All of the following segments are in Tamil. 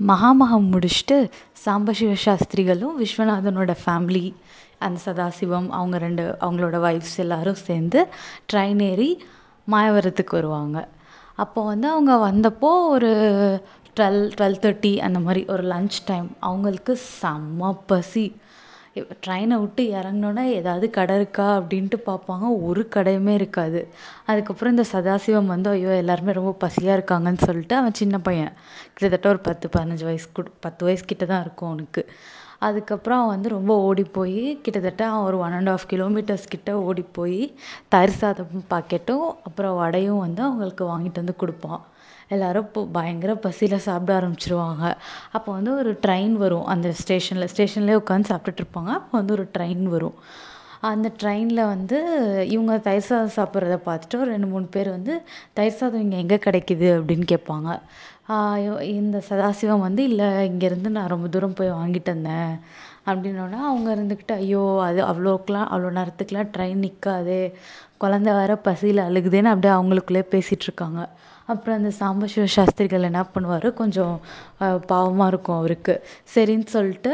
மகாமகம் முடிச்சுட்டு சாம்பசிவ சாஸ்திரிகளும் விஸ்வநாதனோட ஃபேமிலி அந்த சதாசிவம் அவங்க ரெண்டு அவங்களோட ஒய்ஃப்ஸ் எல்லாரும் சேர்ந்து ட்ரெயின் ஏறி மாயவரத்துக்கு வருவாங்க. அப்போ வந்து அவங்க வந்தப்போ ஒரு டுவெல் டுவெல் தேர்ட்டி அந்த மாதிரி ஒரு லன்ச் டைம் அவங்களுக்கு செம்ம பசி. ட்ரெயினை விட்டு இறங்குனோன்னே ஏதாவது கடை இருக்கா அப்படின்ட்டு பார்ப்பாங்க. ஒரு கடையுமே இருக்காது. அதுக்கப்புறம் இந்த சதாசிவம் வந்து ஐயோ எல்லாருமே ரொம்ப பசியாக இருக்காங்கன்னு சொல்லிட்டு அவன் சின்ன பையன். கிட்டத்தட்ட ஒரு பத்து பதினஞ்சு வயசு கூட பத்து வயசு கிட்ட தான் இருக்கும் அவனுக்கு. அதுக்கப்புறம் அவன் வந்து ரொம்ப ஓடி போய் கிட்டத்தட்ட அவன் ஒரு ஒன் அண்ட் ஆஃப் கிலோமீட்டர்ஸ் கிட்ட ஓடி போய் தயிர் சாதம் பாக்கெட்டும் அப்புறம் வடையும் வந்து அவங்களுக்கு வாங்கிட்டு வந்து கொடுப்பான். எல்லாரும் இப்போ பயங்கர பசியில் சாப்பிட ஆரம்பிச்சிருவாங்க. அப்போ வந்து ஒரு ட்ரெயின் வரும். அந்த ஸ்டேஷனில் ஸ்டேஷன்லேயே உட்காந்து சாப்பிட்டுட்டு இருப்பாங்க. அப்போ வந்து ஒரு ட்ரெயின் வரும். அந்த ட்ரெயினில் வந்து இவங்க தயிர் சாதம் சாப்பிட்றத பார்த்துட்டு ஒரு ரெண்டு மூணு பேர் வந்து தயிர் சாதம் இங்கே எங்கே கிடைக்குது அப்படின்னு கேட்பாங்க. இந்த சதாசிவம் வந்து இல்லை இங்கேருந்து நான் ரொம்ப தூரம் போய் வாங்கிட்டு வந்தேன். அப்படின்னோடனே அவங்க இருந்துக்கிட்டு ஐயோ அது அவ்வளோக்கெலாம் அவ்வளோ நேரத்துக்குலாம் ட்ரெயின் நிற்காதே குழந்த வேற பசியில் அழுகுதேன்னு அப்படியே அவங்களுக்குள்ளே பேசிகிட்ருக்காங்க அப்புறம் அந்த சாம்பசிவ சாஸ்திரிகள் என்ன பண்ணுவார்? கொஞ்சம் பாவமாக இருக்கும் அவருக்கு. சரின்னு சொல்லிட்டு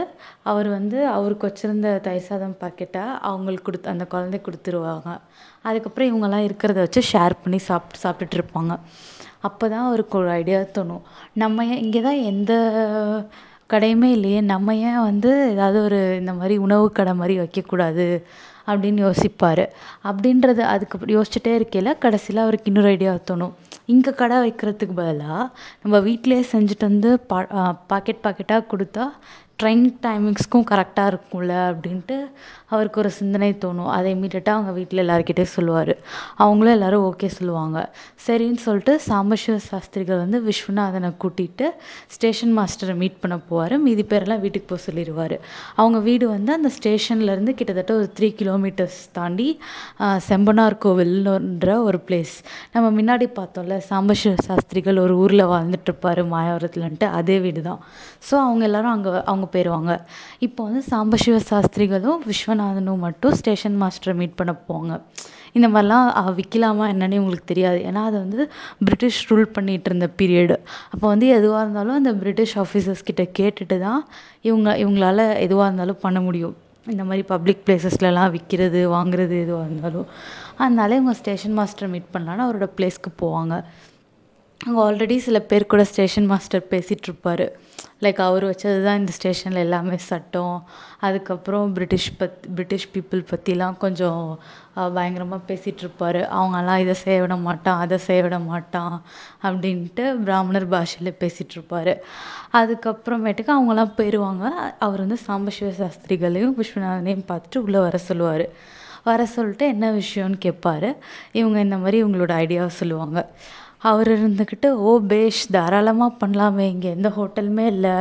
அவர் வந்து அவருக்கு வச்சுருந்த தயிர் சாதம் பாக்கெட்டை அவங்களுக்கு கொடுத்து அந்த குழந்தைக்கு கொடுத்துருவாங்க. அதுக்கப்புறம் இவங்கெல்லாம் இருக்கிறத வச்சு ஷேர் பண்ணி சாப்பிட்டு சாப்பிட்டுட்டு இருப்பாங்க அப்போ தான் அவருக்கு ஒரு ஐடியா தோணும். நம்ம ஏன் இங்கே தான் எந்த கடையுமே இல்லையே. நம்ம ஏன் வந்து ஏதாவது ஒரு இந்த மாதிரி உணவு கடை மாதிரி வைக்கக்கூடாது? அப்படின்னு யோசிப்பார். அப்படின்றது அதுக்கு யோசிச்சுட்டே இருக்கையில் கடைசியில் அவருக்கு இன்னொரு ஐடியா தோணும். இங்கே கடை வைக்கிறதுக்கு பதிலாக நம்ம வீட்டிலேயே செஞ்சுட்டு வந்து பா பாக்கெட் பாக்கெட்டாக கொடுத்தா ட்ரெயின் டைமிங்ஸ்க்கும் கரெக்டாக இருக்கும்ல அப்படின்ட்டு அவருக்கு ஒரு சிந்தனை தோணும். அதை இமீடியட்டாக அவங்க வீட்டில் எல்லாருக்கிட்டேயும் சொல்லுவார். அவங்களும் எல்லோரும் ஓகே சொல்லுவாங்க. சரின்னு சொல்லிட்டு சாம்பசிவ சாஸ்திரிகள் வந்து விஸ்வநாதனை கூட்டிகிட்டு ஸ்டேஷன் மாஸ்டரை மீட் பண்ண போவார். மீதி பேரெல்லாம் வீட்டுக்கு போக சொல்லிடுவார் அவங்க வீடு வந்து அந்த ஸ்டேஷன்லேருந்து கிட்டத்தட்ட ஒரு த்ரீ கிலோமீட்டர்ஸ் தாண்டி செம்பனார் கோவில்ன்ற ஒரு பிளேஸ் நம்ம முன்னாடி பார்த்தோம்ல சாம்பசிவ சாஸ்திரிகள் ஒரு ஊரில் வாழ்ந்துட்டுருப்பாரு மாயாவரத்துலன்ட்டு அதே வீடு தான் ஸோ அவங்க எல்லோரும் அங்கே அவங்க போயிடுவாங்க இப்போ வந்து சாம்பசிவ சாஸ்திரிகளும் விஸ்வநாதனும் மட்டும் ஸ்டேஷன் மாஸ்டரை மீட் பண்ண போவாங்க. இந்த மாதிரிலாம் விற்கலாமா என்னன்னு உங்களுக்கு தெரியாது. ஏன்னா அது வந்து பிரிட்டிஷ் ரூல் பண்ணிகிட்டு இருந்த பீரியடு அப்போ வந்து எதுவாக இருந்தாலும் அந்த பிரிட்டிஷ் ஆஃபீஸர்ஸ் கிட்ட கேட்டுட்டு தான் இவங்க இவங்களால எதுவாக இருந்தாலும் பண்ண முடியும். இந்த மாதிரி பப்ளிக் பிளேசஸ்லலாம் விற்கிறது வாங்குறது எதுவாக இருந்தாலும். அதனால இவங்க ஸ்டேஷன் மாஸ்டரை மீட் பண்ணலான்னு அவரோட பிளேஸ்க்கு போவாங்க. அங்கே ஆல்ரெடி சில பேர் கூட ஸ்டேஷன் மாஸ்டர் பேசிகிட்ருப்பாரு லைக் அவர் வச்சது தான் இந்த ஸ்டேஷனில் எல்லாமே சட்டம். அதுக்கப்புறம் பிரிட்டிஷ் பத் பிரிட்டிஷ் பீப்புள் பற்றிலாம் கொஞ்சம் பயங்கரமாக பேசிகிட்ருப்பாரு அவங்கெல்லாம் இதை செய்ய விட மாட்டான் அதை செய்ய விட மாட்டான் அப்படின்ட்டு பிராமணர் பாஷையில் பேசிகிட்ருப்பாரு அதுக்கப்புறமேட்டுக்கு அவங்களாம் போயிடுவாங்க அவர் வந்து சாம்பசிவ சாஸ்திரிகளையும் விஸ்வநாதனையும் பார்த்துட்டு உள்ளே வர சொல்லுவார். வர சொல்லிட்டு என்ன விஷயம்னு கேட்பாரு இவங்க இந்த மாதிரி இவங்களோட ஐடியாவை சொல்லுவாங்க. அவர் இருந்துக்கிட்டு ஓ பேஷ் தாராளமாக பண்ணலாமே இங்கே எந்த ஹோட்டலுமே இல்லை.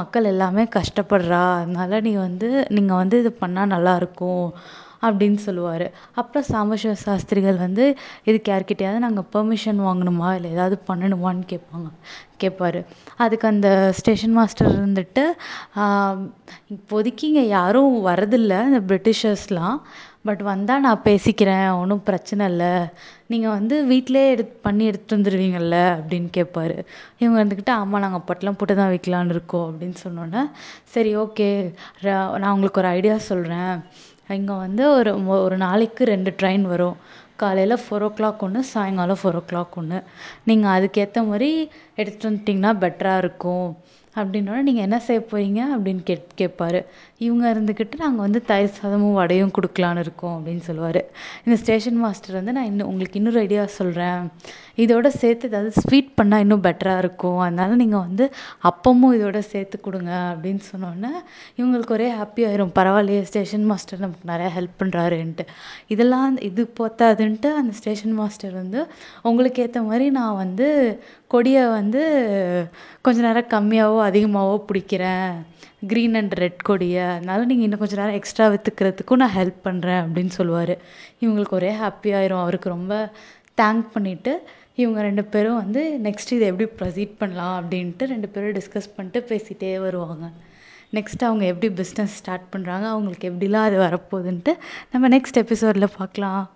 மக்கள் எல்லாமே கஷ்டப்படுறா. அதனால் நீ வந்து நீங்கள் வந்து இது பண்ணால் நல்லாயிருக்கும் அப்படின்னு சொல்லுவார். அப்புறம் சாம்பசிவ சாஸ்திரிகள் வந்து இதுக்கு யார்கிட்டயாவது நாங்கள் பெர்மிஷன் வாங்கணுமா? இல்லை ஏதாவது பண்ணணுமான்னு கேட்பாங்க கேட்பாரு. அதுக்கு அந்த ஸ்டேஷன் மாஸ்டர் இருந்துட்டு இப்போதைக்கு இங்கே யாரும் வரதில்லை இந்த பிரிட்டிஷர்ஸ்லாம் பட் வந்தால் நான் பேசிக்கிறேன் ஒன்றும் பிரச்சனை இல்லை. நீங்கள் வந்து வீட்டிலே எடுத்து பண்ணி எடுத்துகிட்டு வந்துடுவீங்கள்ல அப்படின்னு கேட்பாரு இவங்க இருந்துக்கிட்டு ஆமாம் நாங்கள் பொட்டலம் போட்டு தான் விற்கலான்னு இருக்கோம் அப்படின்னு சொன்னோன்னே சரி ஓகே. நான் உங்களுக்கு ஒரு ஐடியா சொல்கிறேன் இங்கே வந்து ஒரு ஒரு நாளைக்கு ரெண்டு ட்ரெயின் வரும். காலையில் ஃபோர் ஓ கிளாக் ஒன்று சாயங்காலம் ஃபோர் ஓ கிளாக் ஒன்று நீங்கள் அதுக்கேற்ற மாதிரி எடுத்துகிட்டு வந்துட்டிங்கன்னா பெட்டராக இருக்கும். அப்படின்னோடனே நீங்கள் என்ன செய்ய போகிறீங்க அப்படின்னு கேட் கேட்பாரு. இவங்க இருந்துக்கிட்டு நாங்கள் வந்து தயிர் சாதமும் வடையும் கொடுக்கலான்னு இருக்கோம் அப்படின்னு சொல்லுவார். இந்த ஸ்டேஷன் மாஸ்டர் வந்து நான் இன்னும் உங்களுக்கு இன்னொரு ஐடியா சொல்கிறேன் இதோட சேர்த்து ஏதாவது ஸ்வீட் பண்ணால் இன்னும் பெட்டராக இருக்கும். அதனால நீங்கள் வந்து அப்பமும் இதோட சேர்த்து கொடுங்க அப்படின்னு சொன்னோன்னே இவங்களுக்கு ஒரே ஹாப்பி ஆயிரும். பரவாயில்லையே ஸ்டேஷன் மாஸ்டர் நமக்கு நிறையா ஹெல்ப் பண்ணுறாருன்ட்டு இதெல்லாம் இது போத்தாதுன்ட்டு அந்த ஸ்டேஷன் மாஸ்டர் வந்து உங்களுக்கு ஏற்ற மாதிரி நான் வந்து கொடியை வந்து கொஞ்சம் நேரம் கம்மியாகவோ அதிகமாகவோ பிடிக்கிறேன். க்ரீன் அண்ட் ரெட் கொடியை. அதனால நீங்கள் இன்னும் கொஞ்சம் நேரம் எக்ஸ்ட்ரா விற்றுக்கிறதுக்கும் நான் ஹெல்ப் பண்ணுறேன் அப்படின்னு சொல்லுவார். இவங்களுக்கு ஒரே ஹாப்பி அவருக்கு ரொம்ப தேங்க் பண்ணிவிட்டு இவங்க ரெண்டு பேரும் வந்து நெக்ஸ்ட் இதை எப்படி ப்ரொசீட் பண்ணலாம் அப்படின்ட்டு ரெண்டு பேரும் டிஸ்கஸ் பண்ணிட்டு பேசிகிட்டே வருவாங்க. நெக்ஸ்ட் அவங்க எப்படி பிஸ்னஸ் ஸ்டார்ட் பண்ணுறாங்க அவங்களுக்கு எப்படிலாம் அது வரப்போகுதுன்ட்டு நம்ம நெக்ஸ்ட் எபிசோடில் பார்க்கலாம்.